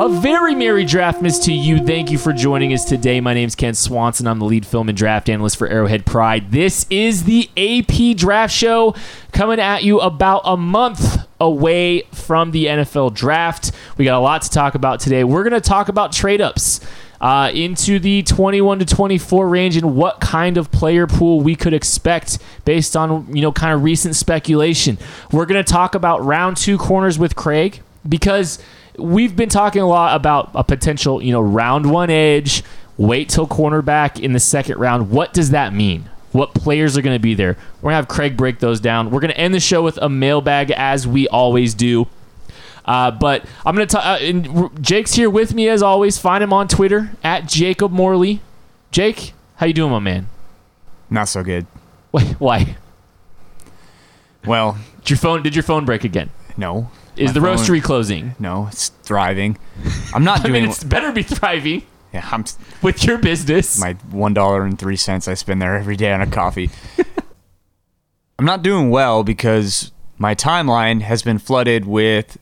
A very merry draftmas to you. Thank you for joining us today. My name is Kent Swanson. I'm the lead film and draft analyst for Arrowhead Pride. This is the AP Draft Show coming at you about a month away from the NFL draft. We got a lot to talk about today. We're going to talk about trade ups. Uh, into the 21 to 24 range and what kind of player pool we could expect based on you know kind of recent speculation. We're going to talk about round two corners with Craig because we've been talking a lot about a potential, you know, round one edge, wait till cornerback in the second round. What does that mean? What players are going to be there? We're going to have Craig break those down. We're going to end the show with a mailbag as we always do. Uh, but I'm going to talk. Uh, Jake's here with me as always. Find him on Twitter at Jacob Morley. Jake, how you doing, my man? Not so good. Wait, why? Well, did your phone did your phone break again? No. Is the phone, roastery closing? No, it's thriving. I'm not doing. I mean, it's better be thriving. Yeah, I'm with your business. My one dollar and three cents I spend there every day on a coffee. I'm not doing well because my timeline has been flooded with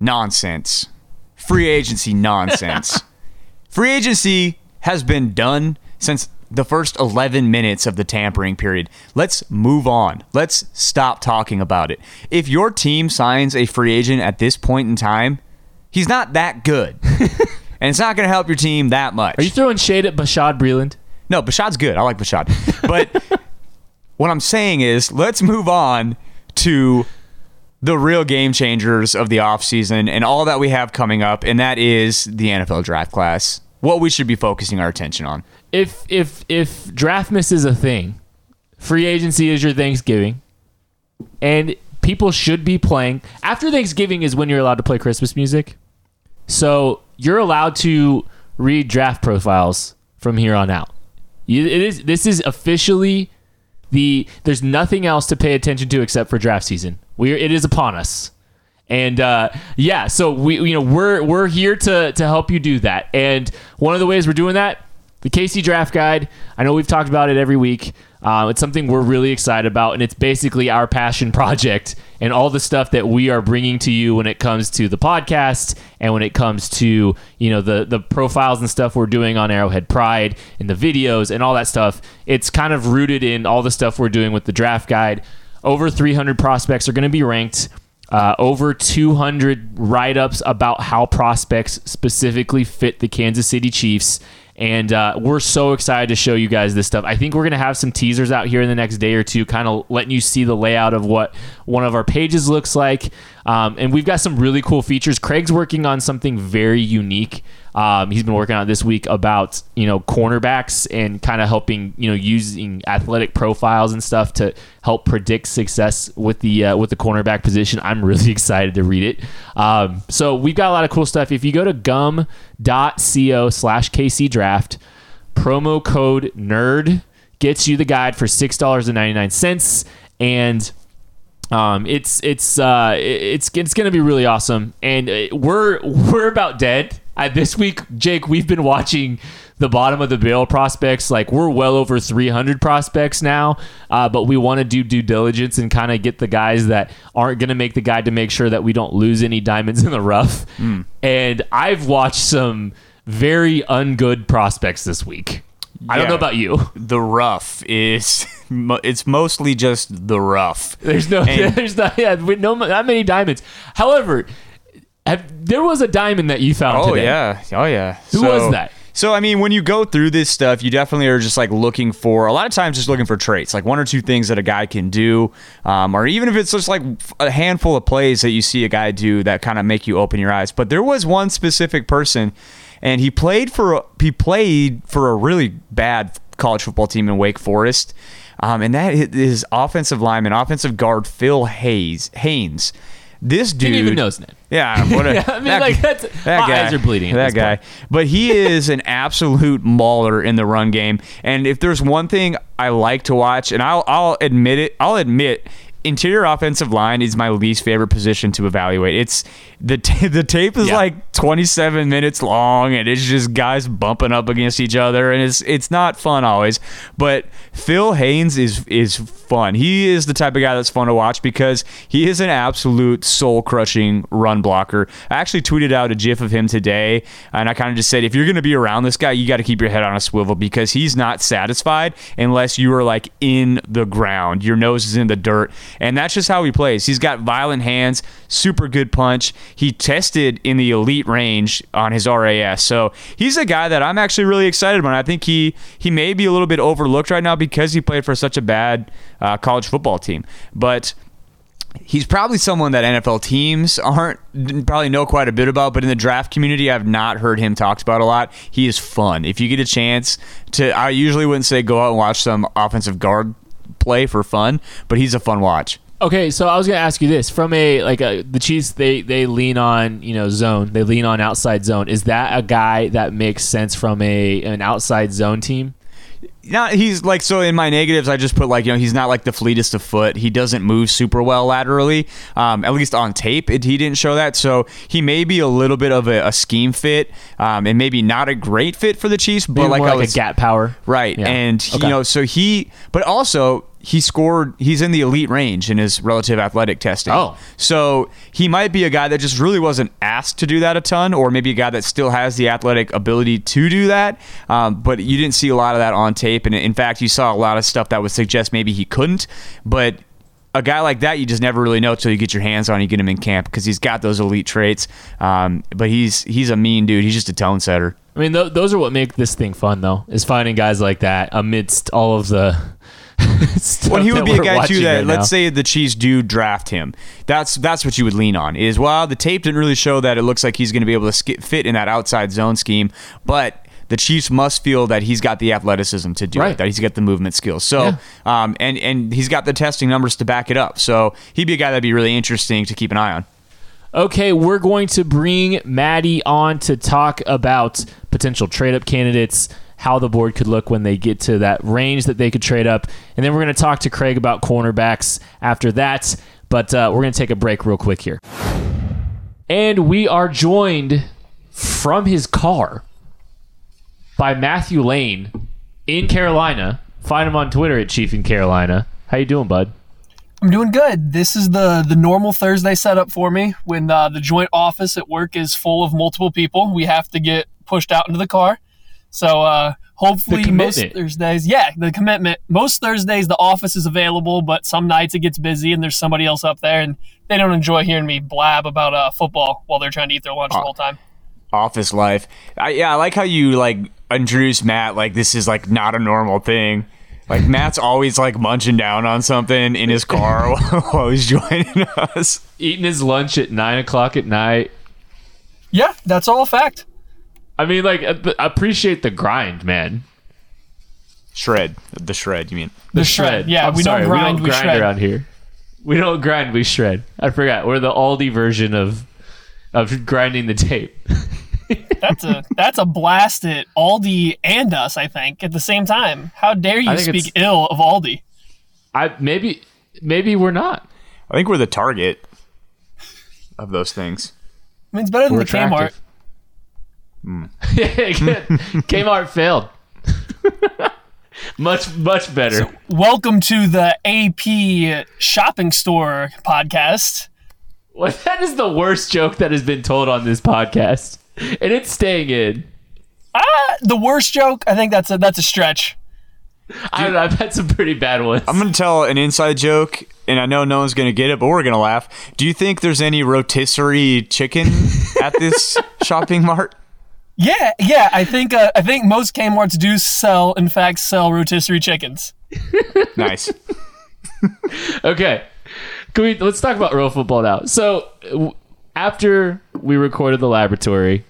nonsense, free agency nonsense. free agency has been done since the first 11 minutes of the tampering period. Let's move on. Let's stop talking about it. If your team signs a free agent at this point in time, he's not that good. and it's not going to help your team that much. Are you throwing shade at Bashaud Breeland? No, Bashaud's good. I like Bashaud. But what I'm saying is, let's move on to the real game changers of the offseason and all that we have coming up, and that is the NFL draft class. What we should be focusing our attention on if if if draftmas is a thing, free agency is your Thanksgiving, and people should be playing after Thanksgiving is when you're allowed to play Christmas music. So you're allowed to read draft profiles from here on out. It is this is officially the there's nothing else to pay attention to except for draft season. We it is upon us. And uh, yeah, so we you know we're we're here to to help you do that. And one of the ways we're doing that the KC Draft Guide. I know we've talked about it every week. Uh, it's something we're really excited about, and it's basically our passion project and all the stuff that we are bringing to you when it comes to the podcast and when it comes to you know the the profiles and stuff we're doing on Arrowhead Pride and the videos and all that stuff. It's kind of rooted in all the stuff we're doing with the Draft Guide. Over 300 prospects are going to be ranked. Uh, over 200 write ups about how prospects specifically fit the Kansas City Chiefs and uh, we're so excited to show you guys this stuff. I think we're going to have some teasers out here in the next day or two, kind of letting you see the layout of what one of our pages looks like. Um, and we've got some really cool features. Craig's working on something very unique. Um, he's been working on this week about you know cornerbacks and kind of helping you know using athletic profiles and stuff to help predict success with the uh, with the cornerback position. I'm really excited to read it. Um, so we've got a lot of cool stuff. If you go to gum.co slash KC draft, promo code nerd gets you the guide for six dollars and ninety nine cents and um, it's it's uh, it's it's gonna be really awesome, and uh, we're we're about dead. Uh, this week, Jake, we've been watching the bottom of the bill prospects. Like we're well over 300 prospects now, uh, but we want to do due diligence and kind of get the guys that aren't going to make the guide to make sure that we don't lose any diamonds in the rough. And I've watched some very ungood prospects this week. I don't know about you. The rough is it's mostly just the rough. There's no, And- there's not, yeah, with no, not many diamonds. However, have, there was a diamond that you found Oh today. yeah, oh yeah. Who was that? So I mean, when you go through this stuff, you definitely are just like looking for a lot of times just looking for traits, like one or two things that a guy can do, um, or even if it's just like a handful of plays that you see a guy do that kind of make you open your eyes. But there was one specific person, and he played for a, he played for a really bad college football team in Wake Forest. Um, and that is offensive lineman, offensive guard Phil Hayes Haynes. This dude Didn't even knows his name. yeah, what a, Yeah, I mean, that, like, that's- that my guy, eyes are bleeding at That guy, point. but he is an absolute mauler in the run game. And if there's one thing I like to watch, and I'll I'll admit it, I'll admit interior offensive line is my least favorite position to evaluate. It's the t- the tape is Yeah. like 27 minutes long, and it's just guys bumping up against each other, and it's it's not fun always. But Phil Haynes is is fun. He is the type of guy that's fun to watch because he is an absolute soul crushing run blocker. I actually tweeted out a GIF of him today, and I kind of just said, if you're going to be around this guy, you got to keep your head on a swivel because he's not satisfied unless you are like in the ground. Your nose is in the dirt, and that's just how he plays. He's got violent hands, super good punch. He tested in the elite range on his RAS, so he's a guy that I'm actually really excited about. I think he he may be a little bit overlooked right now because he played for such a bad uh, college football team, but he's probably someone that NFL teams aren't probably know quite a bit about, but in the draft community, I've not heard him talked about a lot. He is fun. If you get a chance to, I usually wouldn't say go out and watch some offensive guard play for fun, but he's a fun watch. Okay, so I was gonna ask you this from a like a the Chiefs they they lean on you know zone they lean on outside zone is that a guy that makes sense from a an outside zone team? Not he's like so in my negatives I just put like you know he's not like the fleetest of foot he doesn't move super well laterally um, at least on tape it, he didn't show that so he may be a little bit of a, a scheme fit um, and maybe not a great fit for the Chiefs but Maybe like like was a gap power, Right. Yeah. And, Okay. you know, so he, but also he scored, he's in the elite range in his relative athletic testing. Oh. So he might be a guy that just really wasn't asked to do that a ton, or maybe a guy that still has the athletic ability to do that. Um, but you didn't see a lot of that on tape. And in fact, you saw a lot of stuff that would suggest maybe he couldn't. But a guy like that, you just never really know until you get your hands on. You get him in camp because he's got those elite traits. Um, but he's he's a mean dude. He's just a tone setter. I mean th- those are what make this thing fun though is finding guys like that amidst all of the. Well, he would be a guy too that right let's say the Chiefs do draft him. That's that's what you would lean on. Is well, the tape didn't really show that it looks like he's going to be able to sk- fit in that outside zone scheme, but the Chiefs must feel that he's got the athleticism to do Right. it, that he's got the movement skills. So, um, and and he's got the testing numbers to back it up. So he'd be a guy that'd be really interesting to keep an eye on. Okay, we're going to bring Maddie on to talk about potential trade up candidates, how the board could look when they get to that range that they could trade up, and then we're going to talk to Craig about cornerbacks after that. But uh, we're going to take a break real quick here. And we are joined from his car by Matthew Lane in Carolina. Find him on Twitter at Chief in Carolina. How you doing, bud? I'm doing good. This is the the normal Thursday setup for me. When uh, the joint office at work is full of multiple people, we have to get pushed out into the car. So uh, hopefully most. Thursdays, yeah, the commitment. Most Thursdays the office is available, but some nights it gets busy and there's somebody else up there, and they don't enjoy hearing me blab about uh, football while they're trying to eat their lunch the whole time. Office life. I, yeah, I like how you like introduce Matt like this is like not a normal thing. Like Matt's always like munching down on something in his car while he's joining us. Eating his lunch at nine o'clock at night. Yeah, that's all a fact. I mean, like, uh, I I appreciate the grind, man. Shred. The shred, you mean? The shred. Yeah, I'm we sorry, don't grind, we we, don't grind shred. around here. We don't grind, we shred. I forgot. We're the Aldi version of of grinding the tape. That's a that's a blast at Aldi and us. I think at the same time. How dare you speak ill of Aldi? I maybe maybe we're not. I think we're the target of those things. I mean, it's better than We're the Kmart. attractive. Kmart failed. much much better. Welcome to the AP Shopping Store podcast. Well, that is the worst joke that has been told on this podcast, and it's staying in. Ah, the worst joke. I think that's a that's a stretch. I don't know. I've had some pretty bad ones. I'm gonna tell an inside joke, and I know no one's gonna get it, but we're gonna laugh. Do you think there's any rotisserie chicken at this shopping mart? Yeah, yeah. I think uh, I think most Kmart's do sell, in fact, sell rotisserie chickens. Nice. okay, Can we, let's talk about real football now. So w- after we recorded the laboratory,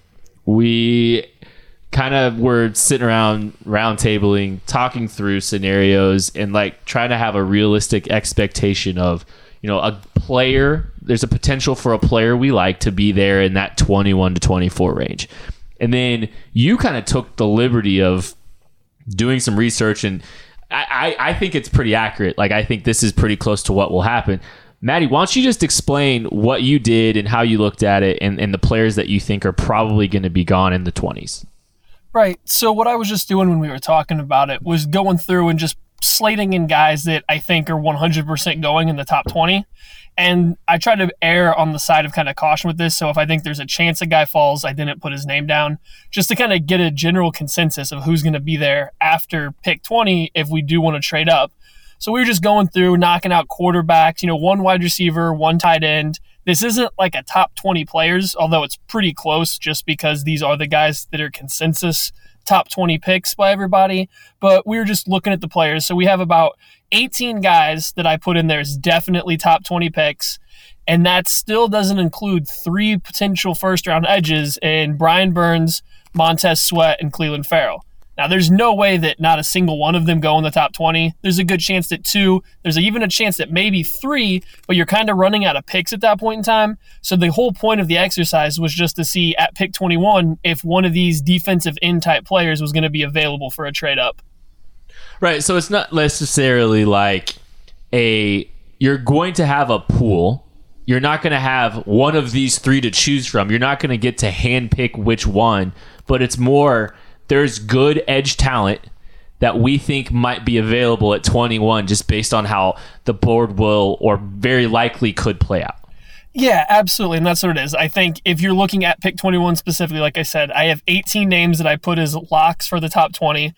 we kind of were sitting around round tabling, talking through scenarios, and like trying to have a realistic expectation of you know a player. There's a potential for a player we like to be there in that 21 to 24 range. And then you kind of took the liberty of doing some research and I, I, I think it's pretty accurate. Like I think this is pretty close to what will happen. Maddie, why don't you just explain what you did and how you looked at it and, and the players that you think are probably going to be gone in the 20s? Right. So what I was just doing when we were talking about it was going through and just slating in guys that I think are 100% going in the top 20. And I try to err on the side of kind of caution with this. So if I think there's a chance a guy falls, I didn't put his name down just to kind of get a general consensus of who's going to be there after pick 20 if we do want to trade up. So we were just going through, knocking out quarterbacks, you know, one wide receiver, one tight end. This isn't like a top 20 players, although it's pretty close just because these are the guys that are consensus top 20 picks by everybody. But we were just looking at the players. So we have about 18 guys that I put in there is definitely top 20 picks. And that still doesn't include three potential first round edges in Brian Burns, Montez Sweat, and Clelin Ferrell. Now, there's no way that not a single one of them go in the top 20. There's a good chance that two, there's even a chance that maybe three, but you're kind of running out of picks at that point in time. So the whole point of the exercise was just to see at pick 21 if one of these defensive end type players was going to be available for a trade up. Right. So it's not necessarily like a you're going to have a pool. You're not going to have one of these three to choose from. You're not going to get to handpick which one, but it's more there's good edge talent that we think might be available at 21 just based on how the board will or very likely could play out. Yeah, absolutely. And that's what it is. I think if you're looking at pick 21 specifically, like I said, I have 18 names that I put as locks for the top 20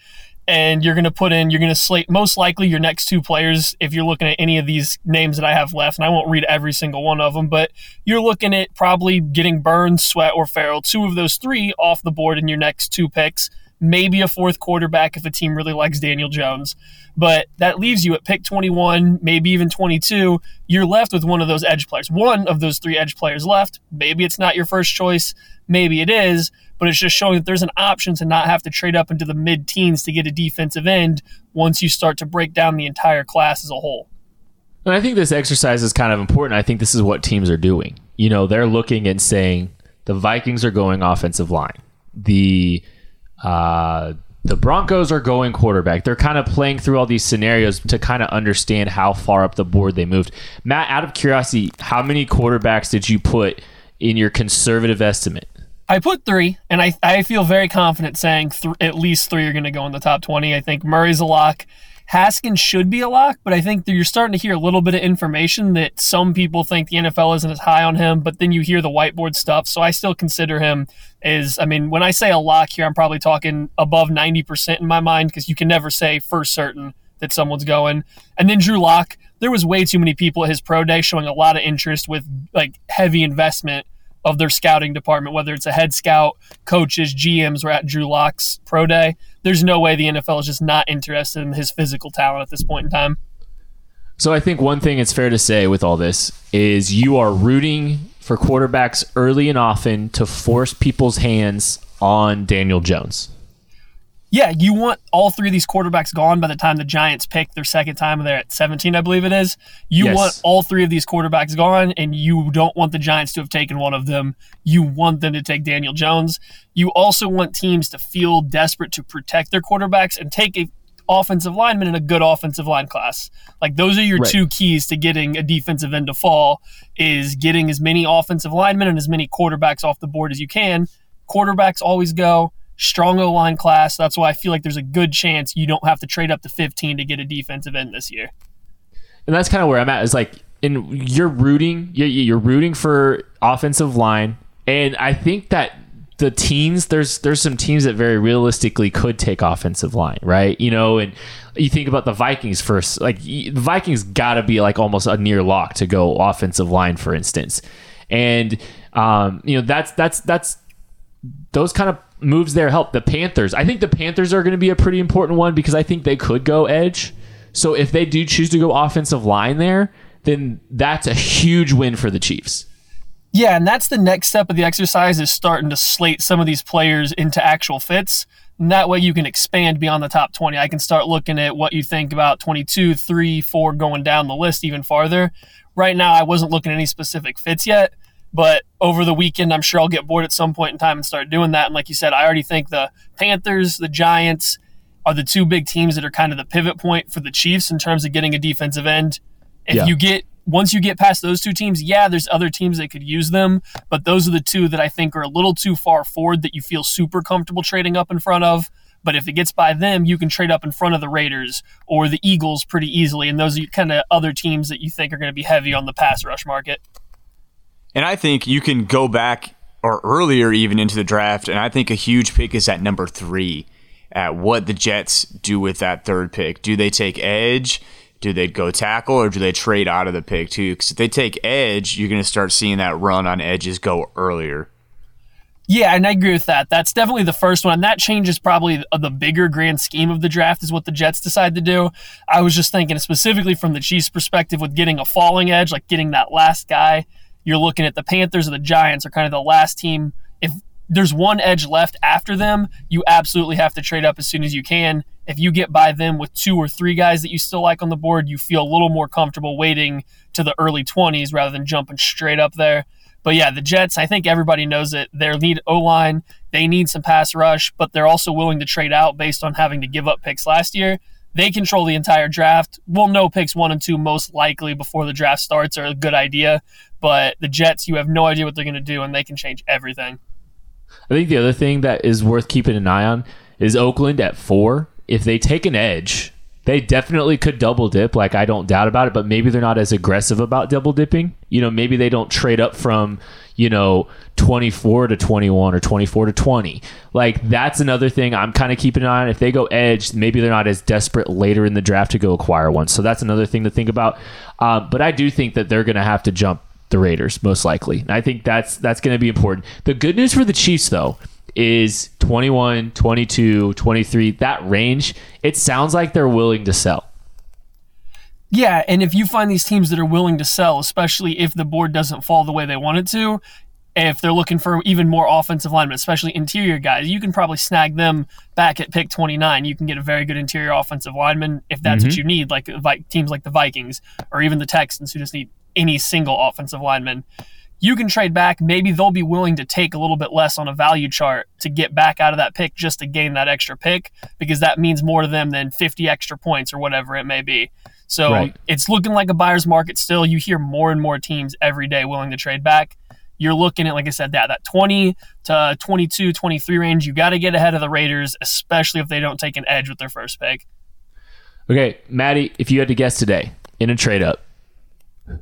and you're going to put in, you're going to slate most likely your next two players if you're looking at any of these names that I have left. And I won't read every single one of them, but you're looking at probably getting Burns, Sweat, or Ferrell, two of those three off the board in your next two picks. Maybe a fourth quarterback if a team really likes Daniel Jones. But that leaves you at pick 21, maybe even 22. You're left with one of those edge players. One of those three edge players left. Maybe it's not your first choice. Maybe it is but it's just showing that there's an option to not have to trade up into the mid teens to get a defensive end once you start to break down the entire class as a whole. And I think this exercise is kind of important. I think this is what teams are doing. You know, they're looking and saying the Vikings are going offensive line. The uh, the Broncos are going quarterback. They're kind of playing through all these scenarios to kind of understand how far up the board they moved. Matt, out of curiosity, how many quarterbacks did you put in your conservative estimate? I put three, and I, I feel very confident saying th- at least three are going to go in the top 20. I think Murray's a lock. Haskins should be a lock, but I think you're starting to hear a little bit of information that some people think the NFL isn't as high on him, but then you hear the whiteboard stuff. So I still consider him as, I mean, when I say a lock here, I'm probably talking above 90% in my mind because you can never say for certain that someone's going. And then Drew Lock, there was way too many people at his pro day showing a lot of interest with like heavy investment of their scouting department, whether it's a head scout, coaches, GMs, were at Drew Lock's pro day. There's no way the NFL is just not interested in his physical talent at this point in time. So I think one thing it's fair to say with all this is you are rooting for quarterbacks early and often to force people's hands on Daniel Jones yeah, you want all three of these quarterbacks gone by the time the Giants pick their second time. They're at 17, I believe it is. You yes. want all three of these quarterbacks gone, and you don't want the Giants to have taken one of them. You want them to take Daniel Jones. You also want teams to feel desperate to protect their quarterbacks and take a offensive lineman in a good offensive line class. Like those are your right. two keys to getting a defensive end to fall is getting as many offensive linemen and as many quarterbacks off the board as you can Quarterbacks always go. Strong O line class. That's why I feel like there's a good chance you don't have to trade up to 15 to get a defensive end this year. and that's kind of where I'm at. Is like, in you're rooting, you're, you're rooting for offensive line, and I think that the teams there's there's some teams that very realistically could take offensive line, right? You know, and you think about the Vikings first, like the Vikings got to be like almost a near lock to go offensive line, for instance, and um, you know that's that's that's those kind of moves there help the Panthers. I think the Panthers are going to be a pretty important one because I think they could go edge. So if they do choose to go offensive line there, then that's a huge win for the Chiefs. Yeah, and that's the next step of the exercise is starting to slate some of these players into actual fits. And that way you can expand beyond the top 20. I can start looking at what you think about 22, 3, 4 going down the list even farther. Right now I wasn't looking at any specific fits yet, but over the weekend I'm sure I'll get bored at some point in time and start doing that. And like you said, I already think the Panthers, the Giants are the two big teams that are kind of the pivot point for the Chiefs in terms of getting a defensive end. If Yeah. you get once you get past those two teams, yeah, there's other teams that could use them, but those are the two that I think are a little too far forward that you feel super comfortable trading up in front of. But if it gets by them, you can trade up in front of the Raiders or the Eagles pretty easily, and those are kind of other teams that you think are going to be heavy on the pass rush market. And I think you can go back or earlier even into the draft, and I think a huge pick is at number three. At what the Jets do with that third pick. Do they take edge? Do they go tackle or do they trade out of the pick too? Because if they take edge, you're going to start seeing that run on edges go earlier. Yeah, and I agree with that. That's definitely the first one. That changes probably the bigger grand scheme of the draft is what the Jets decide to do. I was just thinking specifically from the Chiefs' perspective with getting a falling edge, like getting that last guy. You're looking at the Panthers or the Giants are kind of the last team. If there's one edge left after them, you absolutely have to trade up as soon as you can. If you get by them with two or three guys that you still like on the board, you feel a little more comfortable waiting to the early 20s rather than jumping straight up there. But yeah, the Jets, I think everybody knows it. They need O line, they need some pass rush, but they're also willing to trade out based on having to give up picks last year. They control the entire draft. We'll know picks one and two most likely before the draft starts are a good idea. But the Jets, you have no idea what they're going to do, and they can change everything. I think the other thing that is worth keeping an eye on is Oakland at four. If they take an edge, they definitely could double dip. Like I don't doubt about it, but maybe they're not as aggressive about double dipping. You know, maybe they don't trade up from you know 24 to 21 or 24 to 20. Like that's another thing I'm kind of keeping an eye on. If they go edge, maybe they're not as desperate later in the draft to go acquire one. So that's another thing to think about. Um, but I do think that they're going to have to jump the Raiders most likely. And I think that's that's going to be important. The good news for the Chiefs though is 21, 22, 23, that range, it sounds like they're willing to sell. Yeah, and if you find these teams that are willing to sell, especially if the board doesn't fall the way they want it to, if they're looking for even more offensive linemen, especially interior guys, you can probably snag them back at pick 29. You can get a very good interior offensive lineman if that's what mm-hmm. you need, like teams like the Vikings or even the Texans who just need any single offensive lineman. You can trade back. Maybe they'll be willing to take a little bit less on a value chart to get back out of that pick just to gain that extra pick because that means more to them than 50 extra points or whatever it may be. So Right. it's looking like a buyer's market still. You hear more and more teams every day willing to trade back. You're looking at, like I said, that that 20 to 22, 23 range. You got to get ahead of the Raiders, especially if they don't take an edge with their first pick. Okay, Maddie, if you had to guess today in a trade up,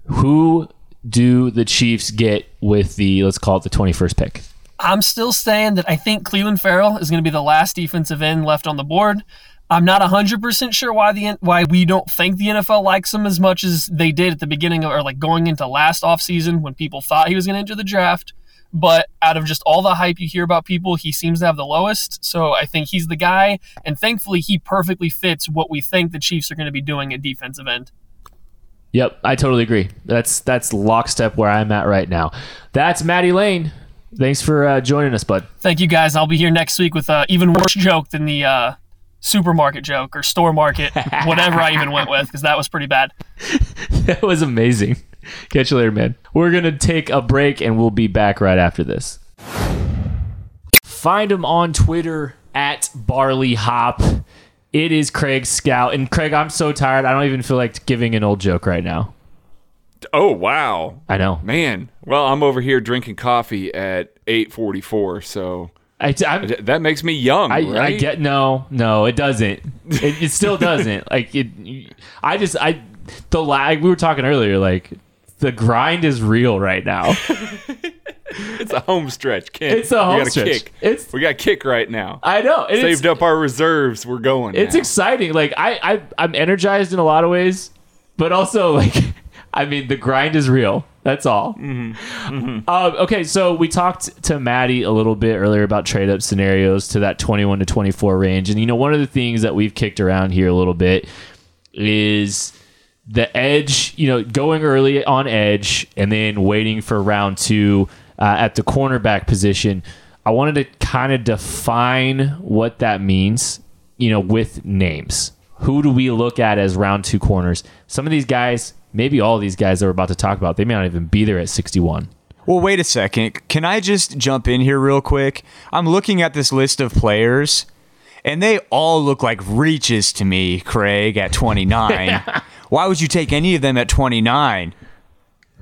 who do the Chiefs get with the let's call it the 21st pick? I'm still saying that I think Clelin Ferrell is going to be the last defensive end left on the board. I'm not 100% sure why the why we don't think the NFL likes him as much as they did at the beginning of, or like going into last offseason when people thought he was going to enter the draft. But out of just all the hype you hear about people, he seems to have the lowest. So I think he's the guy. And thankfully, he perfectly fits what we think the Chiefs are going to be doing at defensive end. Yep, I totally agree. That's that's lockstep where I'm at right now. That's Maddie Lane. Thanks for uh, joining us, bud. Thank you guys. I'll be here next week with an even worse joke than the uh, supermarket joke or store market, whatever I even went with, because that was pretty bad. that was amazing. Catch you later, man. We're going to take a break and we'll be back right after this. Find him on Twitter at Barley Hop. It is Craig Stout. And Craig, I'm so tired. I don't even feel like giving an old joke right now. Oh wow, I know. man. Well, I'm over here drinking coffee at 8:44, so I, that makes me young, I, I get no, no, it doesn't. It, it still doesn't. like it. I just I the lag. We were talking earlier. Like the grind is real right now. It's a home stretch, Kent. It's a we home got a stretch. Kick. It's- we got kick right now. I know. and Saved up our reserves. We're going. It's now. exciting. Like I, I, I'm energized in a lot of ways, but also like, I mean, the grind is real. That's all. Mm-hmm. Uh, okay, so we talked to Maddie a little bit earlier about trade up scenarios to that 21 to 24 range, and you know, one of the things that we've kicked around here a little bit is the edge. You know, going early on edge and then waiting for round two uh, at the cornerback position. I wanted to kind of define what that means, you know, with names. Who do we look at as round two corners? Some of these guys, maybe all these guys that we're about to talk about, they may not even be there at 61. Well, wait a second. Can I just jump in here real quick? I'm looking at this list of players, and they all look like reaches to me, Craig, at 29. Why would you take any of them at 29?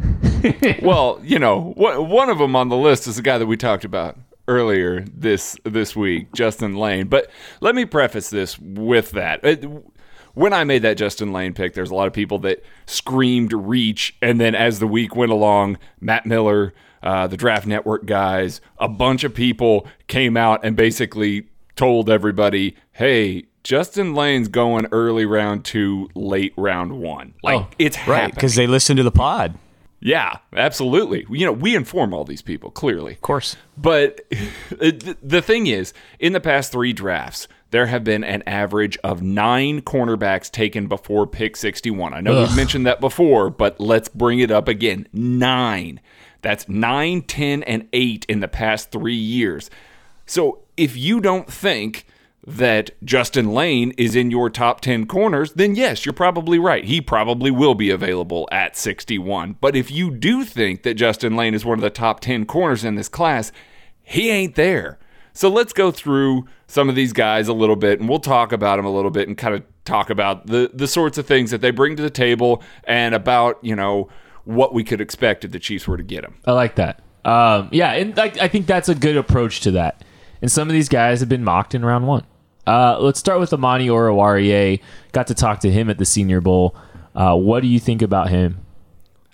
well, you know, wh- one of them on the list is the guy that we talked about earlier this this week, Justin Layne. But let me preface this with that. It- when I made that Justin Layne pick, there's a lot of people that screamed reach, and then as the week went along, Matt Miller, uh, the Draft Network guys, a bunch of people came out and basically told everybody, "Hey." Justin Lane's going early round two, late round one. Like Oh, it's Right, because they listen to the pod. Yeah, absolutely. You know, we inform all these people clearly. Of course. But the thing is, in the past three drafts, there have been an average of nine cornerbacks taken before pick 61. I know we've mentioned that before, but let's bring it up again. Nine. That's nine, 10, and eight in the past three years. So if you don't think that Justin Layne is in your top 10 corners, then yes, you're probably right. He probably will be available at 61. But if you do think that Justin Layne is one of the top 10 corners in this class, he ain't there. So let's go through some of these guys a little bit and we'll talk about them a little bit and kind of talk about the the sorts of things that they bring to the table and about, you know, what we could expect if the Chiefs were to get him. I like that. Um, yeah, and like, I think that's a good approach to that. And some of these guys have been mocked in round one. Uh, let's start with Amani Oruwariye. Got to talk to him at the Senior Bowl. Uh, what do you think about him?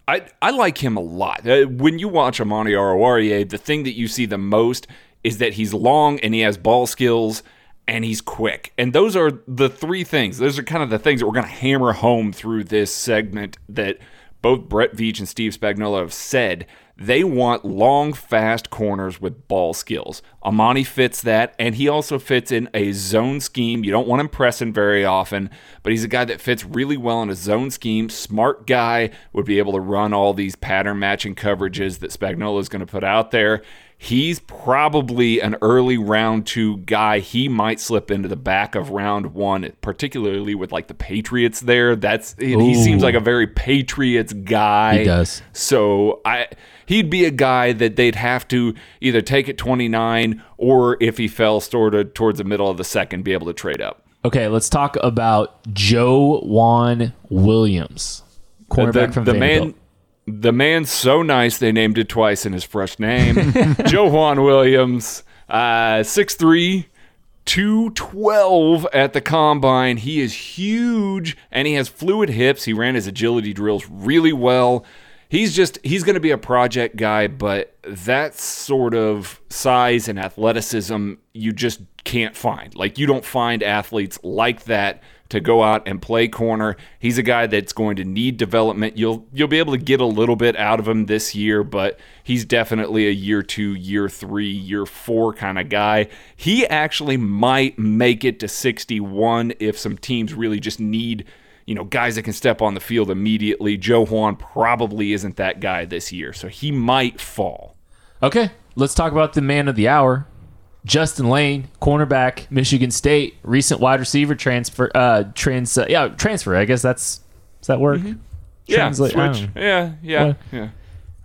I, I like him a lot. Uh, when you watch Amani Oruwariye, the thing that you see the most is that he's long and he has ball skills and he's quick. And those are the three things. Those are kind of the things that we're going to hammer home through this segment that both Brett Veach and Steve Spagnuolo have said. They want long, fast corners with ball skills. Amani fits that, and he also fits in a zone scheme. You don't want him pressing very often, but he's a guy that fits really well in a zone scheme. Smart guy would be able to run all these pattern matching coverages that Spagnuolo is going to put out there. He's probably an early round two guy. He might slip into the back of round one, particularly with like the Patriots there. That's he seems like a very Patriots guy. He does. So I he'd be a guy that they'd have to either take at 29 or if he fell sort of towards the middle of the second, be able to trade up. Okay, let's talk about Joejuan Williams, uh, cornerback the, from the Vanderbilt. man the man's so nice they named it twice in his fresh name. Joejuan Williams, uh 6'3", 212 at the combine. He is huge and he has fluid hips. He ran his agility drills really well. He's just he's going to be a project guy, but that sort of size and athleticism you just can't find. Like you don't find athletes like that to go out and play corner. He's a guy that's going to need development. You'll you'll be able to get a little bit out of him this year, but he's definitely a year 2, year 3, year 4 kind of guy. He actually might make it to 61 if some teams really just need you know, guys that can step on the field immediately. Joejuan probably isn't that guy this year, so he might fall. Okay, let's talk about the man of the hour, Justin Layne, cornerback, Michigan State, recent wide receiver transfer. Uh, trans. Uh, yeah, transfer. I guess that's does that work? Translate- I Yeah, switch. Yeah, yeah, What? yeah.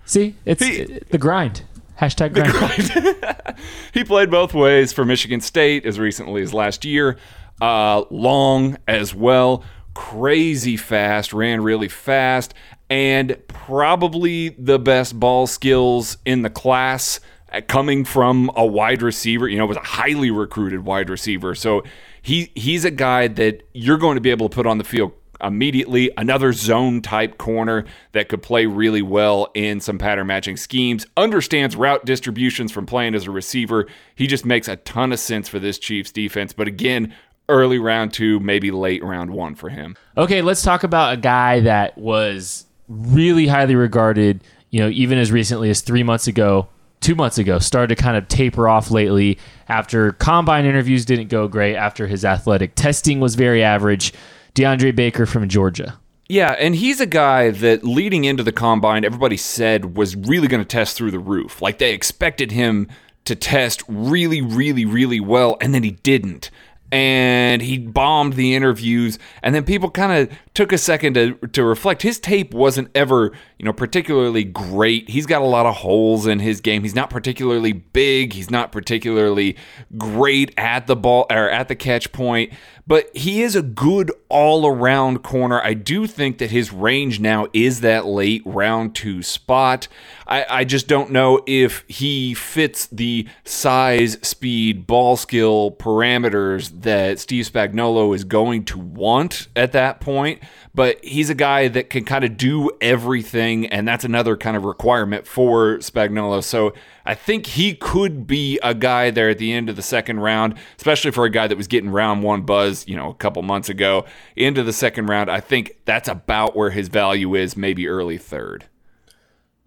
See, it's He- the grind. Hashtag grind. He played both ways for Michigan State as recently as last year. Uh, long as well, crazy fast, ran really fast. and probably the best ball skills in the class coming from a wide receiver. You know, was a highly recruited wide receiver. So he he's a guy that you're going to be able to put on the field immediately. Another zone type corner that could play really well in some pattern matching schemes. Understands route distributions from playing as a receiver. He just makes a ton of sense for this Chiefs defense. But again, early round two, maybe late round one for him. Okay, let's talk about a guy that was really highly regarded, you know, even as recently as three months ago, two months ago, started to kind of taper off lately after combine interviews didn't go great, after his athletic testing was very average. DeAndre Baker from Georgia. Yeah, and he's a guy that leading into the combine, everybody said was really going to test through the roof. Like they expected him to test really, really, really well, and then he didn't and he bombed the interviews and then people kind of took a second to, to reflect his tape wasn't ever you know particularly great he's got a lot of holes in his game he's not particularly big he's not particularly great at the ball or at the catch point but he is a good all around corner. I do think that his range now is that late round two spot. I, I just don't know if he fits the size, speed, ball skill parameters that Steve Spagnuolo is going to want at that point but he's a guy that can kind of do everything, and that's another kind of requirement for Spagnuolo. So I think he could be a guy there at the end of the second round, especially for a guy that was getting round one buzz, you know, a couple months ago. Into the second round, I think that's about where his value is, maybe early third.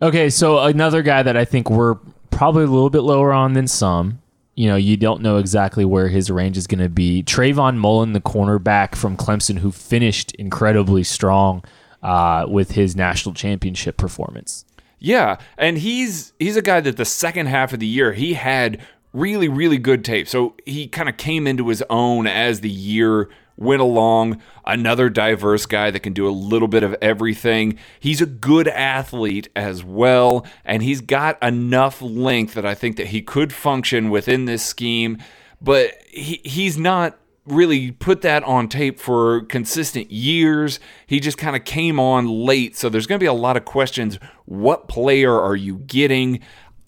Okay, so another guy that I think we're probably a little bit lower on than some you know, you don't know exactly where his range is going to be. Trayvon Mullen, the cornerback from Clemson, who finished incredibly strong uh, with his national championship performance. Yeah, and he's he's a guy that the second half of the year he had really really good tape. So he kind of came into his own as the year went along. Another diverse guy that can do a little bit of everything. He's a good athlete as well, and he's got enough length that I think that he could function within this scheme. But he, he's not really put that on tape for consistent years. He just kind of came on late. So there's going to be a lot of questions. What player are you getting?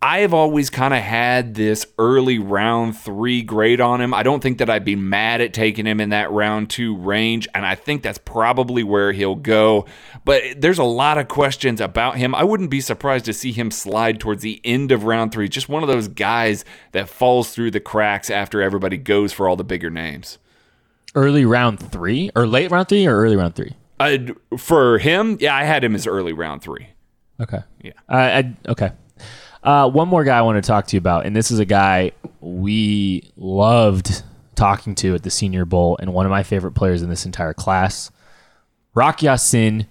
I've always kind of had this early round three grade on him. I don't think that I'd be mad at taking him in that round two range, and I think that's probably where he'll go. But there's a lot of questions about him. I wouldn't be surprised to see him slide towards the end of round three. Just one of those guys that falls through the cracks after everybody goes for all the bigger names. Early round three, or late round three, or early round three? Uh, for him, yeah, I had him as early round three. Okay. Yeah. Uh, I, okay. Uh, one more guy I want to talk to you about, and this is a guy we loved talking to at the Senior Bowl, and one of my favorite players in this entire class, Rock Ya-Sin,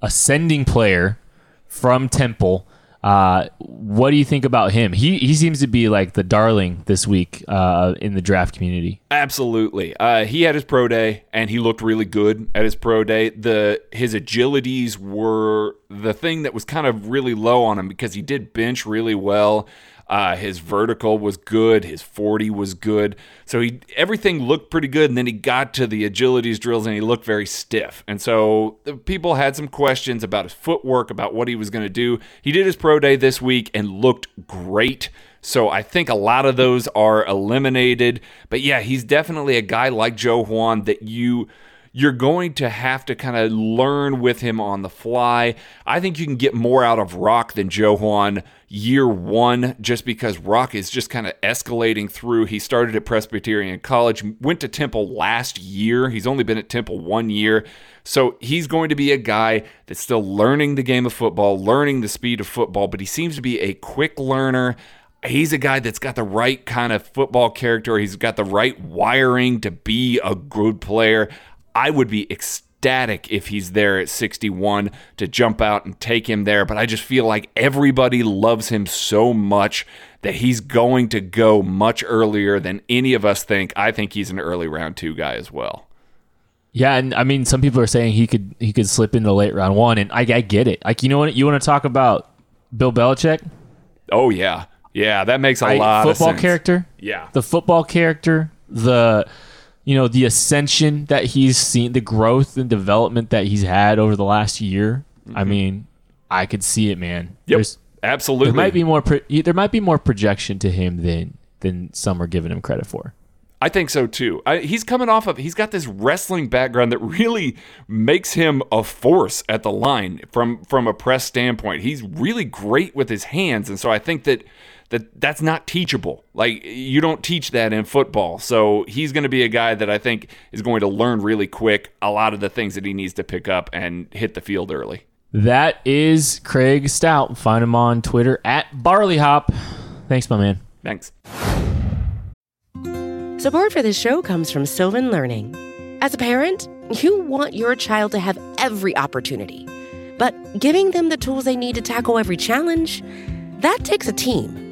ascending player from Temple. Uh, what do you think about him? He he seems to be like the darling this week uh, in the draft community. Absolutely. Uh, he had his pro day and he looked really good at his pro day. The his agilities were the thing that was kind of really low on him because he did bench really well. Uh, his vertical was good. His 40 was good. So he everything looked pretty good. And then he got to the agilities drills and he looked very stiff. And so people had some questions about his footwork, about what he was going to do. He did his pro day this week and looked great. So I think a lot of those are eliminated. But yeah, he's definitely a guy like Joejuan that you you're going to have to kind of learn with him on the fly. I think you can get more out of Rock than Joejuan year one, just because Rock is just kind of escalating through. He started at Presbyterian College, went to Temple last year. He's only been at Temple one year. So he's going to be a guy that's still learning the game of football, learning the speed of football, but he seems to be a quick learner he's a guy that's got the right kind of football character. He's got the right wiring to be a good player. I would be ecstatic if he's there at 61 to jump out and take him there. But I just feel like everybody loves him so much that he's going to go much earlier than any of us think. I think he's an early round two guy as well. Yeah, and I mean, some people are saying he could he could slip into late round one, and I, I get it. Like, you know what? You want to talk about Bill Belichick? Oh yeah, yeah, that makes a I, lot football of sense. character. Yeah, the football character, the you know the ascension that he's seen, the growth and development that he's had over the last year. I mm-hmm. mean, I could see it, man. Yep, There's- absolutely. there might be more. Pro- there might be more projection to him than than some are giving him credit for. I think so too. I, he's coming off of he's got this wrestling background that really makes him a force at the line from from a press standpoint. He's really great with his hands, and so I think that that that's not teachable. Like you don't teach that in football. So he's going to be a guy that I think is going to learn really quick a lot of the things that he needs to pick up and hit the field early. That is Craig Stout. Find him on Twitter at Barley Hop. Thanks, my man. Thanks. Support for this show comes from Sylvan Learning. As a parent, you want your child to have every opportunity, but giving them the tools they need to tackle every challenge, that takes a team.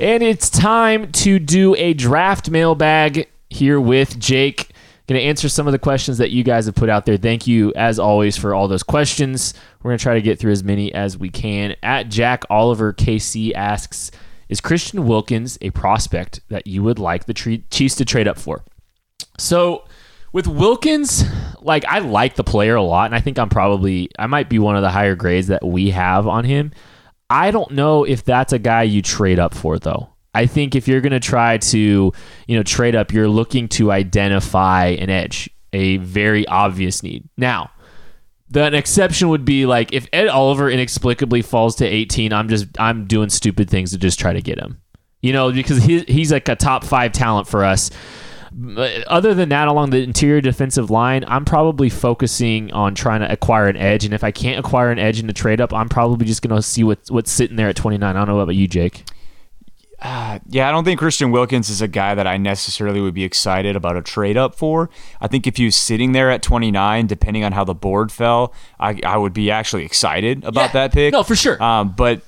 And it's time to do a draft mailbag here with Jake. Going to answer some of the questions that you guys have put out there. Thank you, as always, for all those questions. We're going to try to get through as many as we can. At Jack Oliver KC asks Is Christian Wilkins a prospect that you would like the Chiefs to trade up for? So with Wilkins, like I like the player a lot, and I think I'm probably I might be one of the higher grades that we have on him. I don't know if that's a guy you trade up for though. I think if you're going to try to, you know, trade up, you're looking to identify an edge, a very obvious need. Now, the an exception would be like if Ed Oliver inexplicably falls to 18, I'm just I'm doing stupid things to just try to get him. You know, because he, he's like a top 5 talent for us. Other than that, along the interior defensive line, I'm probably focusing on trying to acquire an edge. And if I can't acquire an edge in the trade up, I'm probably just going to see what's what's sitting there at 29. I don't know about you, Jake. Yeah, I don't think Christian Wilkins is a guy that I necessarily would be excited about a trade up for. I think if he was sitting there at 29, depending on how the board fell, I, I would be actually excited about Yeah. that pick. No, for sure. Um, but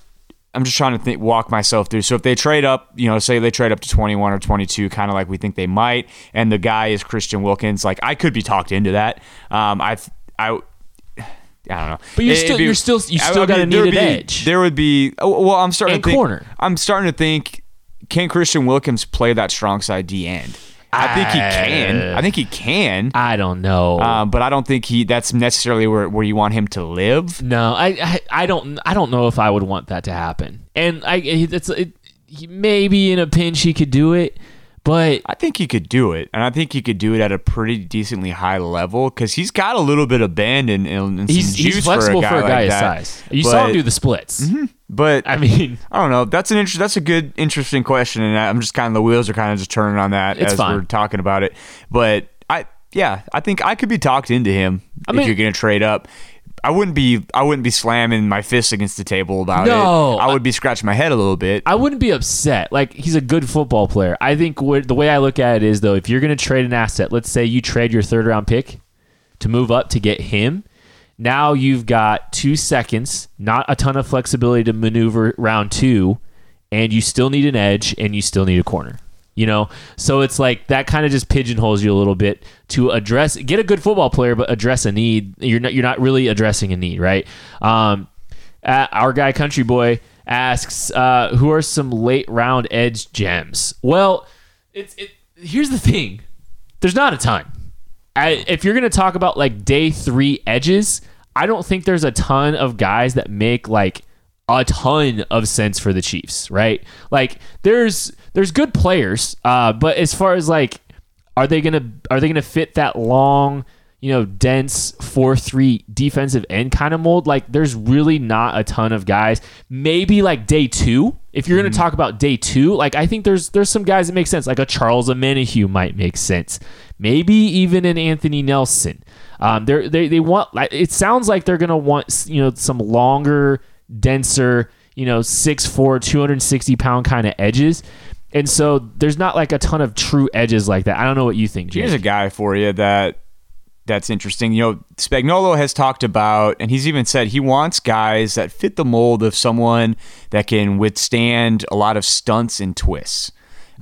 I'm just trying to think, walk myself through. So if they trade up, you know, say they trade up to 21 or 22, kind of like we think they might, and the guy is Christian Wilkins, like I could be talked into that. Um, I, I. I don't know, But you're It'd still- be- you're still- you still got a mean, there need would an be- edge. There would be. Oh, well, I'm starting And to think. corner. I'm starting to think. Can Christian Wilkins play that strong side D end? I think he can. I think he can. I don't know. Um, but I don't think he. That's necessarily where, where you want him to live. no, I, I I don't I don't know if I would want that to happen. And I it's it, maybe in a pinch he could do it, but I think he could do it, and I think he could do it at a pretty decently high level because he's got a little bit of bend and, and, and he's he's flexible for a guy, for a guy, like his that. size. You saw him do the splits. Mm-hmm. But I mean, I don't know. That's an inter- That's a good, interesting question, and I'm just kind of the wheels are kind of just turning on that It's as fine. we're talking about it. But I, yeah, I think I could be talked into him I if mean- you're going to trade up. I wouldn't be. I wouldn't be slamming my fists against the table about No, it. I would be scratching my head a little bit. I wouldn't be upset. Like he's a good football player. I think what, the way I look at it is though, if you're going to trade an asset, let's say you trade your third round pick to move up to get him. Now you've got two seconds, not a ton of flexibility to maneuver round two, and you still need an edge and you still need a corner. You know, so it's like that kind of just pigeonholes you a little bit to address get a good football player, but address a need. You're not you're not really addressing a need, right? Um, our guy Country Boy asks, uh, "Who are some late round edge gems?" Well, it's it. Here's the thing: there's not a ton. I, if you're gonna talk about like day three edges, I don't think there's a ton of guys that make like a ton of sense for the Chiefs, right? Like there's there's good players, uh, but as far as like, are they gonna are they gonna fit that long? you know, dense 4 3 defensive end kind of mold, like there's really not a ton of guys. Maybe like day two. If you're going to talk about day two, like I think there's there's some guys that make sense. Like a Charles Omenihu might make sense. Maybe even an Anthony Nelson. Um, they're, they they want. like, It sounds like they're going to want you know some longer, denser, you know, 6'4", 260 pound kind of edges. And so there's not like a ton of true edges like that. I don't know what you think, Jake. Here's a guy for you that that's interesting. You know, Spagnuolo has talked about, and he's even said he wants guys that fit the mold of someone that can withstand a lot of stunts and twists.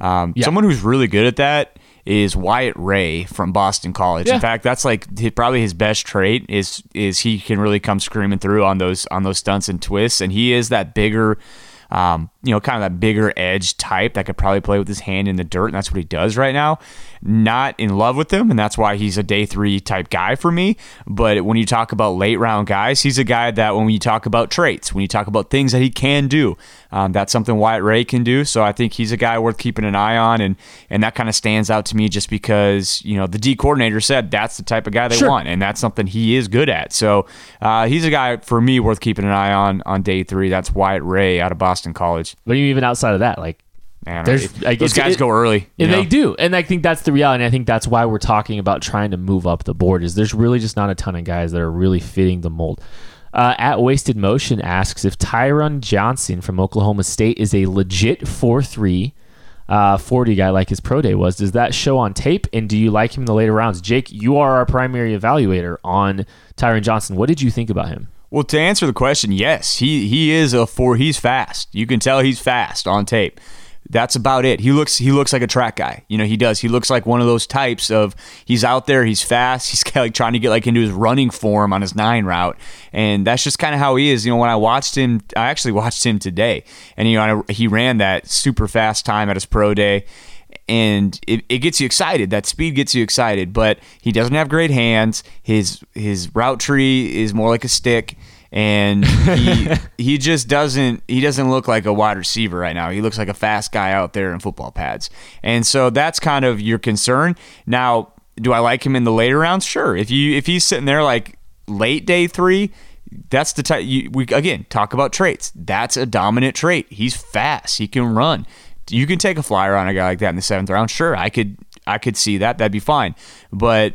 Um, Yeah. Someone who's really good at that is Wyatt Ray from Boston College. Yeah. In fact, that's like hi- probably his best trait is is he can really come screaming through on those on those stunts and twists, and he is that bigger. Um, you know, kind of that bigger edge type that could probably play with his hand in the dirt, and that's what he does right now. Not in love with him, and that's why he's a day three type guy for me. But when you talk about late round guys, he's a guy that when you talk about traits, when you talk about things that he can do, um, that's something Wyatt Ray can do. So I think he's a guy worth keeping an eye on, and and that kind of stands out to me just because you know the D coordinator said that's the type of guy they Sure. want, and that's something he is good at. So uh, he's a guy for me worth keeping an eye on on day three. That's Wyatt Ray out of Boston College. But even outside of that, like Man, There's- like, those guys it- go early. And know? they do. And I think that's the reality. And I think that's why we're talking about trying to move up the board is there's really just not a ton of guys that are really fitting the mold. Uh, at Wasted Motion asks if Tyron Johnson from Oklahoma State is a legit 4-3 uh, 40 guy like his pro day was. Does that show on tape? And do you like him in the later rounds? Jake, you are our primary evaluator on Tyron Johnson. What did you think about him? Well, to answer the question, yes, he he is a four. He's fast. You can tell he's fast on tape. That's about it. He looks he looks like a track guy. You know, he does. He looks like one of those types of he's out there, he's fast, he's like trying to get like into his running form on his nine route, and that's just kind of how he is. You know, when I watched him, I actually watched him today, and you know, I, he ran that super fast time at his pro day and it, it gets you excited. That speed gets you excited, but he doesn't have great hands. His his route tree is more like a stick, and he he just doesn't he doesn't look like a wide receiver right now. He looks like a fast guy out there in football pads, and so that's kind of your concern. Now, do I like him in the later rounds? Sure. If you if he's sitting there like late day three. That's the type. You, we again talk about traits. That's a dominant trait. He's fast. He can run you can take a flyer on a guy like that in the seventh round. Sure, I could I could see that. That'd be fine. But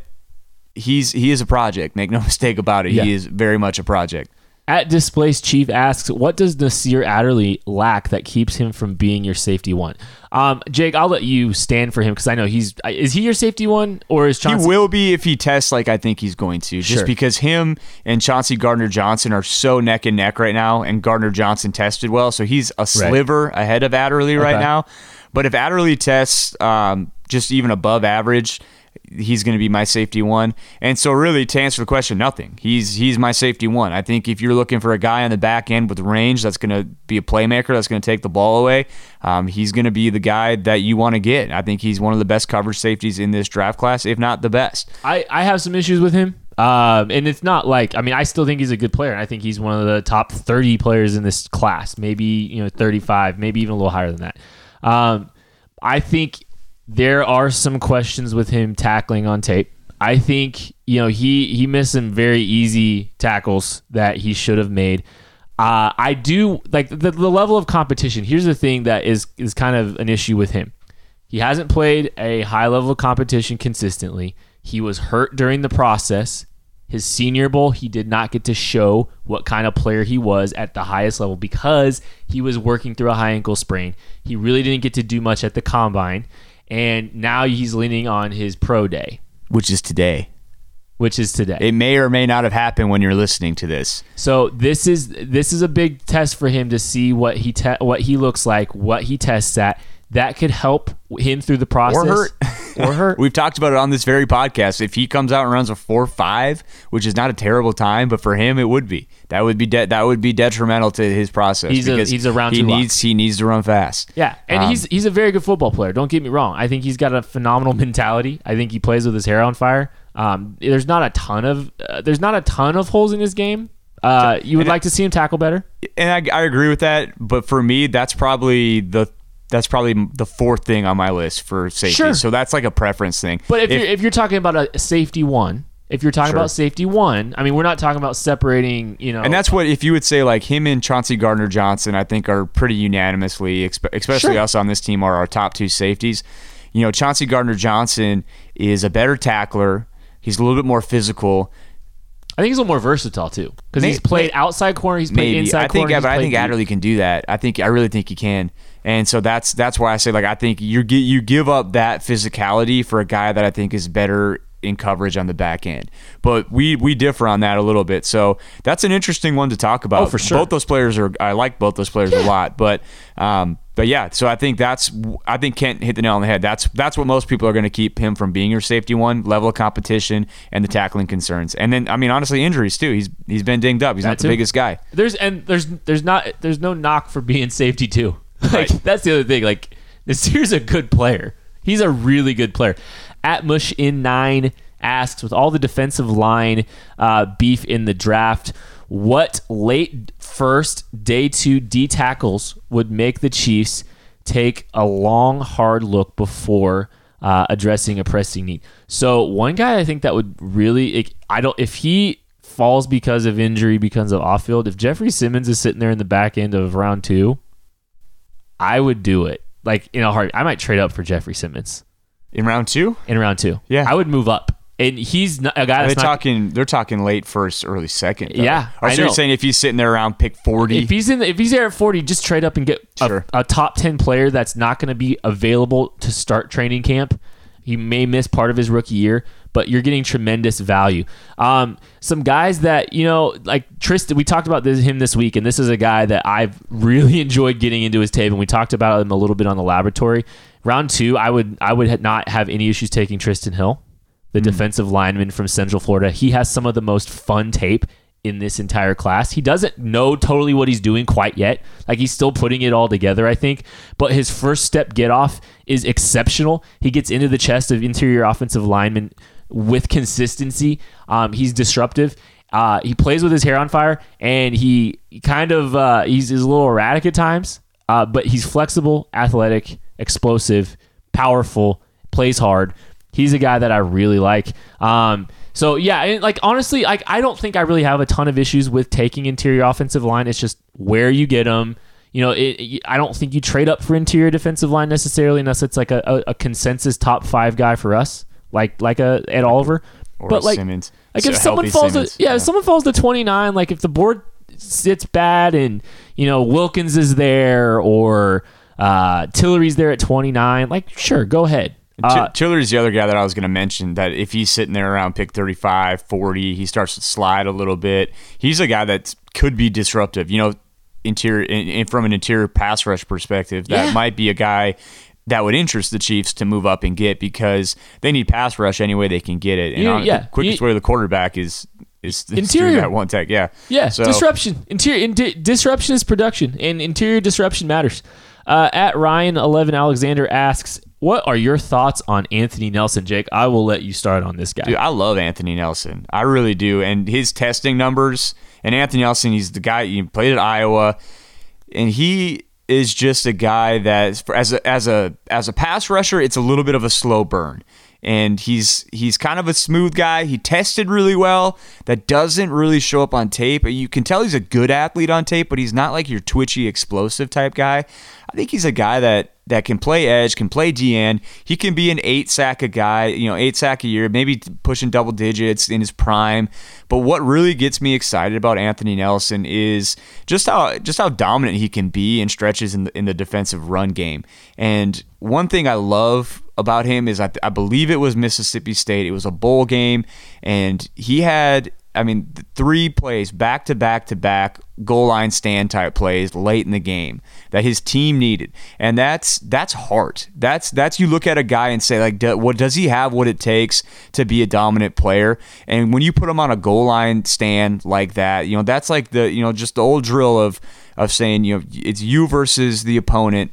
he's he is a project. Make no mistake about it. Yeah. He is very much a project. At Displaced Chief asks, what does Nasir Adderley lack that keeps him from being your safety one? Um, Jake, I'll let you stand for him because I know he's is he your safety one or is Chauncey? He will be if he tests like I think he's going to. Just Sure. because him and Chauncey Gardner Johnson are so neck and neck right now, and Gardner Johnson tested well, so he's a sliver ahead of Adderley right now. But if Adderley tests um, just even above average, he's going to be my safety one. And so, really, to answer the question, nothing. He's he's my safety one. I think if you're looking for a guy on the back end with range that's going to be a playmaker, that's going to take the ball away, um, he's going to be the guy that you want to get. I think he's one of the best coverage safeties in this draft class, if not the best. I, I have some issues with him. Um, and it's not like I mean I still think he's a good player. I think he's one of the top 30 players in this class. Maybe you know 35, maybe even a little higher than that. Um, I think there are some questions with him tackling on tape. I think you know he he missed some very easy tackles that he should have made. Uh, I do like the, the level of competition. Here's the thing that is is kind of an issue with him. He hasn't played a high level of competition consistently. He was hurt during the process. His senior bowl, he did not get to show what kind of player he was at the highest level because he was working through a high ankle sprain. He really didn't get to do much at the combine. And now he's leaning on his pro day, Which is today. which is today. It may or may not have happened when you're listening to this. So this is this is a big test for him to see what he te- what he looks like, what he tests at. That could help him through the process. Or hurt. or hurt. We've talked about it on this very podcast. If he comes out and runs a four five, which is not a terrible time, but for him it would be. That would be de- that would be detrimental to his process. He's a- because he's a round he two lock. needs he needs to run fast. Yeah, and Um, he's he's a very good football player. Don't get me wrong. I think he's got a phenomenal mentality. I think he plays with his hair on fire. Um, there's not a ton of uh, there's not a ton of holes in his game. Uh, you would like to see him tackle better. and I, I agree with that. But for me, that's probably the that's probably the fourth thing on my list for safety. Sure. So that's like a preference thing. But if, you're if you're talking about a safety one, If you're talking Sure. about safety one, I mean, we're not talking about separating, you know. And that's what if you would say like him and Chauncey Gardner Johnson, I think are pretty unanimously, especially Sure. us on this team, are our top two safeties. You know, Chauncey Gardner Johnson is a better tackler. He's a little bit more physical. I think he's a little more versatile too, because he's played outside corner, he's played Maybe inside I think, corner. yeah, he's but I played think deep. Adderley can do that. I think I really think he can, and so that's that's why I say like I think you gi- you give up that physicality for a guy that I think is better in coverage on the back end. But we we differ on that a little bit. So that's an interesting one to talk about. Oh, for sure. Both those players are I like both those players a lot, but um but yeah, so I think that's I think Kent hit the nail on the head. That's that's what most people are going to keep him from being your safety one level of competition and the tackling concerns. And then I mean honestly injuries too. He's he's been dinged up. He's That not the biggest guy. There's and there's there's not there's no knock for being safety too. Like Right. that's the other thing. Like Nasir's a good player. He's a really good player. At Mush in nine asks with all the defensive line uh, beef in the draft, what late first day two D tackles would make the Chiefs take a long hard look before uh, addressing a pressing need? So one guy I think that would really I don't if he falls because of injury, because of off field. If Jeffrey Simmons is sitting there in the back end of round two, I would do it. Like in a heart, I might trade up for Jeffrey Simmons In round two? in round two. Yeah. I would move up, and he's not, a guy that's not. talking? They're talking late first, early second. though. Yeah, oh, Or I so you're saying if he's sitting there around pick forty? if he's in, the, if he's there at forty, just trade up and get a, a top ten player that's not going to be available to start training camp. He may miss part of his rookie year, but you're getting tremendous value. Um, some guys that you know, like Trysten, we talked about this, him this week, and this is a guy that I've really enjoyed getting into his tape, and we talked about him a little bit on the laboratory. Round two, I would I would not have any issues taking Trysten Hill, the defensive lineman from Central Florida. He has some of the most fun tape in this entire class. He doesn't know totally what he's doing quite yet. Like he's still putting it all together, I think. But his first step get off is exceptional. He gets into the chest of interior offensive linemen with consistency. Um, he's disruptive. Uh, he plays with his hair on fire, and he kind of uh, he's, he's a little erratic at times. Uh, but he's flexible, athletic, explosive, powerful, plays hard. He's a guy that I really like. Um, so yeah, and like honestly, like I don't think I really have a ton of issues with taking interior offensive line. It's just where you get them. You know, it, it- I don't think you trade up for interior defensive line necessarily, unless it's like a, a, a consensus top five guy for us, like like a Ed Oliver. or but like, Simmons. like So if someone falls Simmons. to yeah, if someone falls to 29 like if the board sits bad and you know Wilkins is there or uh Tillery's there at 29 like sure go ahead uh, Chiller's the other guy that I was going to mention that if he's sitting there around pick 35, 40, he starts to slide a little bit. He's a guy that could be disruptive, you know, interior in, in, from an interior pass rush perspective. That Yeah. might be a guy that would interest the Chiefs to move up and get because they need pass rush any way they can get it. And Yeah, on- yeah. the quickest You- way to the quarterback is is, is Interior. that one tech. Yeah. yeah So- disruption interior in, disruption is production and interior disruption matters uh, at Ryan 11 Alexander asks what are your thoughts on Anthony Nelson Jake I will let you start on this guy Dude, I love Anthony Nelson. I really do. And his testing numbers, and Anthony Nelson, he's the guy he played at Iowa, and he is just a guy that as a as a as a pass rusher, it's a little bit of a slow burn. And he's he's kind of a smooth guy. He tested really well. That doesn't really show up on tape. You can tell he's a good athlete on tape, but he's not like your twitchy, explosive type guy. I think he's a guy that that can play edge, can play DN. He can be an eight sack a guy, you know, eight sack a year, maybe pushing double digits in his prime. But what really gets me excited about Anthony Nelson is just how just how dominant he can be in stretches in the, in the defensive run game. And one thing I love about him is I, I believe it was Mississippi State. It was a bowl game, and he had I mean, th- three plays back to back to back goal line stand type plays late in the game that his team needed, and that's that's heart. That's that's you look at a guy and say like, do, what does he have? What it takes to be a dominant player? And when you put him on a goal line stand like that, you know that's like the you know just the old drill of of saying you know it's you versus the opponent.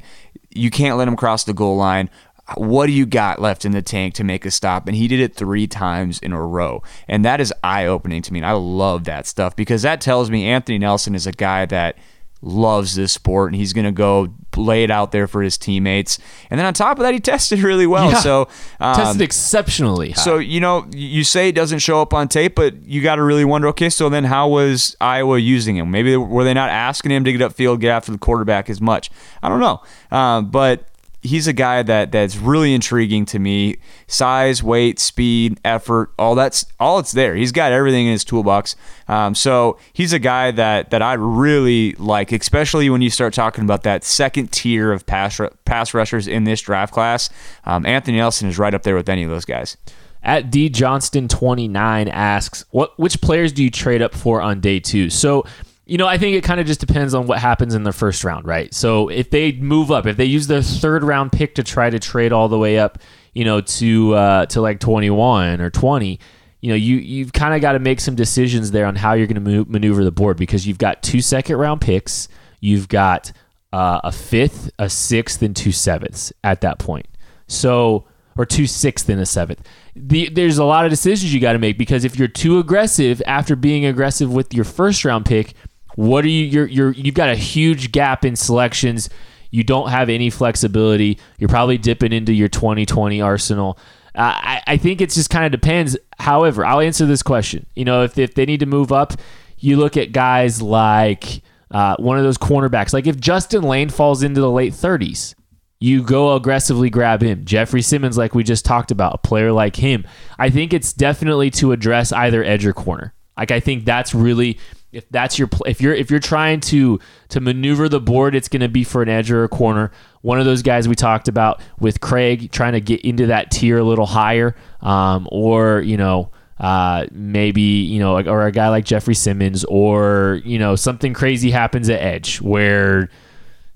You can't let him cross the goal line what do you got left in the tank to make a stop? And he did it three times in a row. And that is eye opening to me. And I love that stuff because that tells me Anthony Nelson is a guy that loves this sport and he's going to go lay it out there for his teammates. And then on top of that, he tested really well. Yeah. So um, Tested exceptionally high. so you know, you say it doesn't show up on tape, but you got to really wonder. Okay, so then how was Iowa using him? Maybe they, were they not asking him to get upfield, get after the quarterback as much? I don't know, uh, but he's a guy that that's really intriguing to me. Size, weight, speed, effort, all that's all it's there. He's got everything in his toolbox. Um, so he's a guy that that I really like, especially when you start talking about that second tier of pass pass rushers in this draft class. Um, Anthony Nelson is right up there with any of those guys. At D Johnston 29 asks, "What which players do you trade up for on day 2?" So, you know, I think it kind of just depends on what happens in the first round, right? So, if they move up, if they use their third round pick to try to trade all the way up, you know, to uh, to like 21 or 20, you know, you you've kind of got to make some decisions there on how you're going to maneuver the board because you've got two second round picks, you've got uh, a fifth, a sixth, and two sevenths at that point. So, or two sixth and a seventh. The, there's a lot of decisions you got to make because if you're too aggressive after being aggressive with your first round pick, what are you? You're, you're you've got a huge gap in selections. You don't have any flexibility. You're probably dipping into your 2020 arsenal. I, I think it just kind of depends. However, I'll answer this question. You know, if, if they need to move up, you look at guys like uh, one of those cornerbacks. Like if Justin Layne falls into the late 30s, you go aggressively grab him. Jeffrey Simmons, like we just talked about, a player like him. I think it's definitely to address either edge or corner. Like I think that's really if that's your pl- if you're if you're trying to to maneuver the board, it's going to be for an edge or a corner. One of those guys we talked about with Craig trying to get into that tier a little higher, um, or you know. Uh, maybe you know, or a guy like Jeffrey Simmons, or you know, something crazy happens at edge where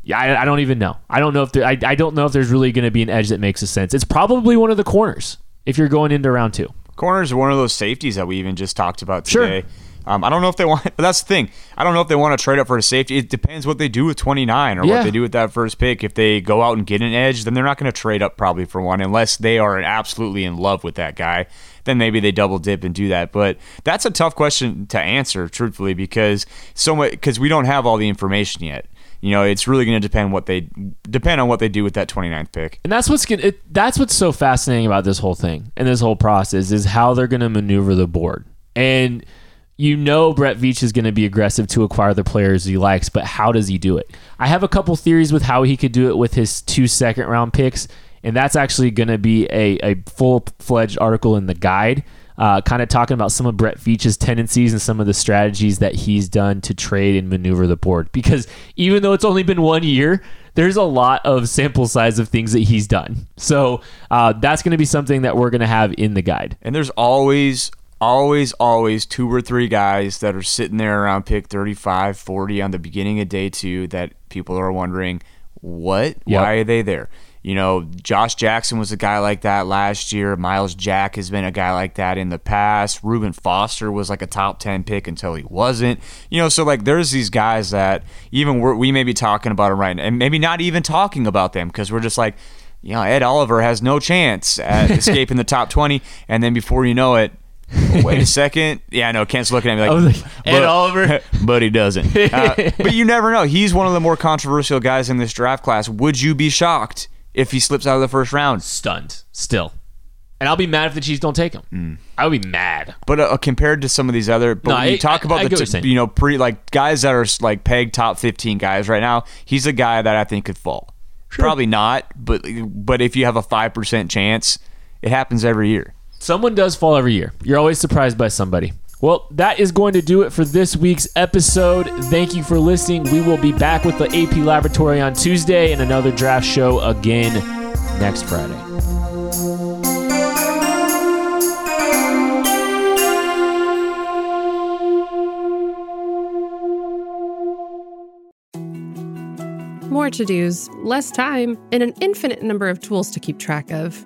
yeah, I, I don't even know. I don't know if there, I, I don't know if there's really going to be an edge that makes a sense. It's probably one of the corners if you're going into round two. Corners are one of those safeties that we even just talked about today. Sure. Um, I don't know if they want, but that's the thing. I don't know if they want to trade up for a safety. It depends what they do with 29 or Yeah. what they do with that first pick. If they go out and get an edge, then they're not going to trade up probably for one unless they are absolutely in love with that guy. Then maybe they double dip and do that. But that's a tough question to answer, truthfully, because so much because we don't have all the information yet. You know, it's really going to depend what they depend on what they do with that 29th pick. And that's what's gonna, it, that's what's so fascinating about this whole thing and this whole process is how they're going to maneuver the board. And you know Brett Veach is going to be aggressive to acquire the players he likes, but how does he do it? I have a couple theories with how he could do it with his two second round picks, and that's actually going to be a, a full fledged article in the guide, uh, kind of talking about some of Brett Veach's tendencies and some of the strategies that he's done to trade and maneuver the board. Because even though it's only been one year, there's a lot of sample size of things that he's done. So uh, that's going to be something that we're going to have in the guide. And there's always, always, always two or three guys that are sitting there around pick 35, 40 on the beginning of day two that people are wondering, what? Yep. Why are they there? You know, Josh Jackson was a guy like that last year. Myles Jack has been a guy like that in the past. Reuben Foster was like a top 10 pick until he wasn't. You know, so like there's these guys that even we're, we may be talking about them right now, and maybe not even talking about them because we're just like, you know, Ed Oliver has no chance at escaping the top 20. And then before you know it, wait a second. Yeah, I know. Kent's looking at me like, like, Ed but- Oliver? but he doesn't. Uh, but you never know. He's one of the more controversial guys in this draft class. Would you be shocked if he slips out of the first round? Stunned still. And I'll be mad if the Chiefs don't take him. I would be mad. But uh, compared to some of these other, but No, when you I- talk I- about I the t- you know pre like guys that are like pegged top fifteen guys right now, he's a guy that I think could fall. Probably not, but but if you have a five percent chance, it happens every year. Someone does fall every year. You're always surprised by somebody. Well, that is going to do it for this week's episode. Thank you for listening. We will be back with the AP Laboratory on Tuesday and another draft show again next Friday. More to dos, less time, and an infinite number of tools to keep track of.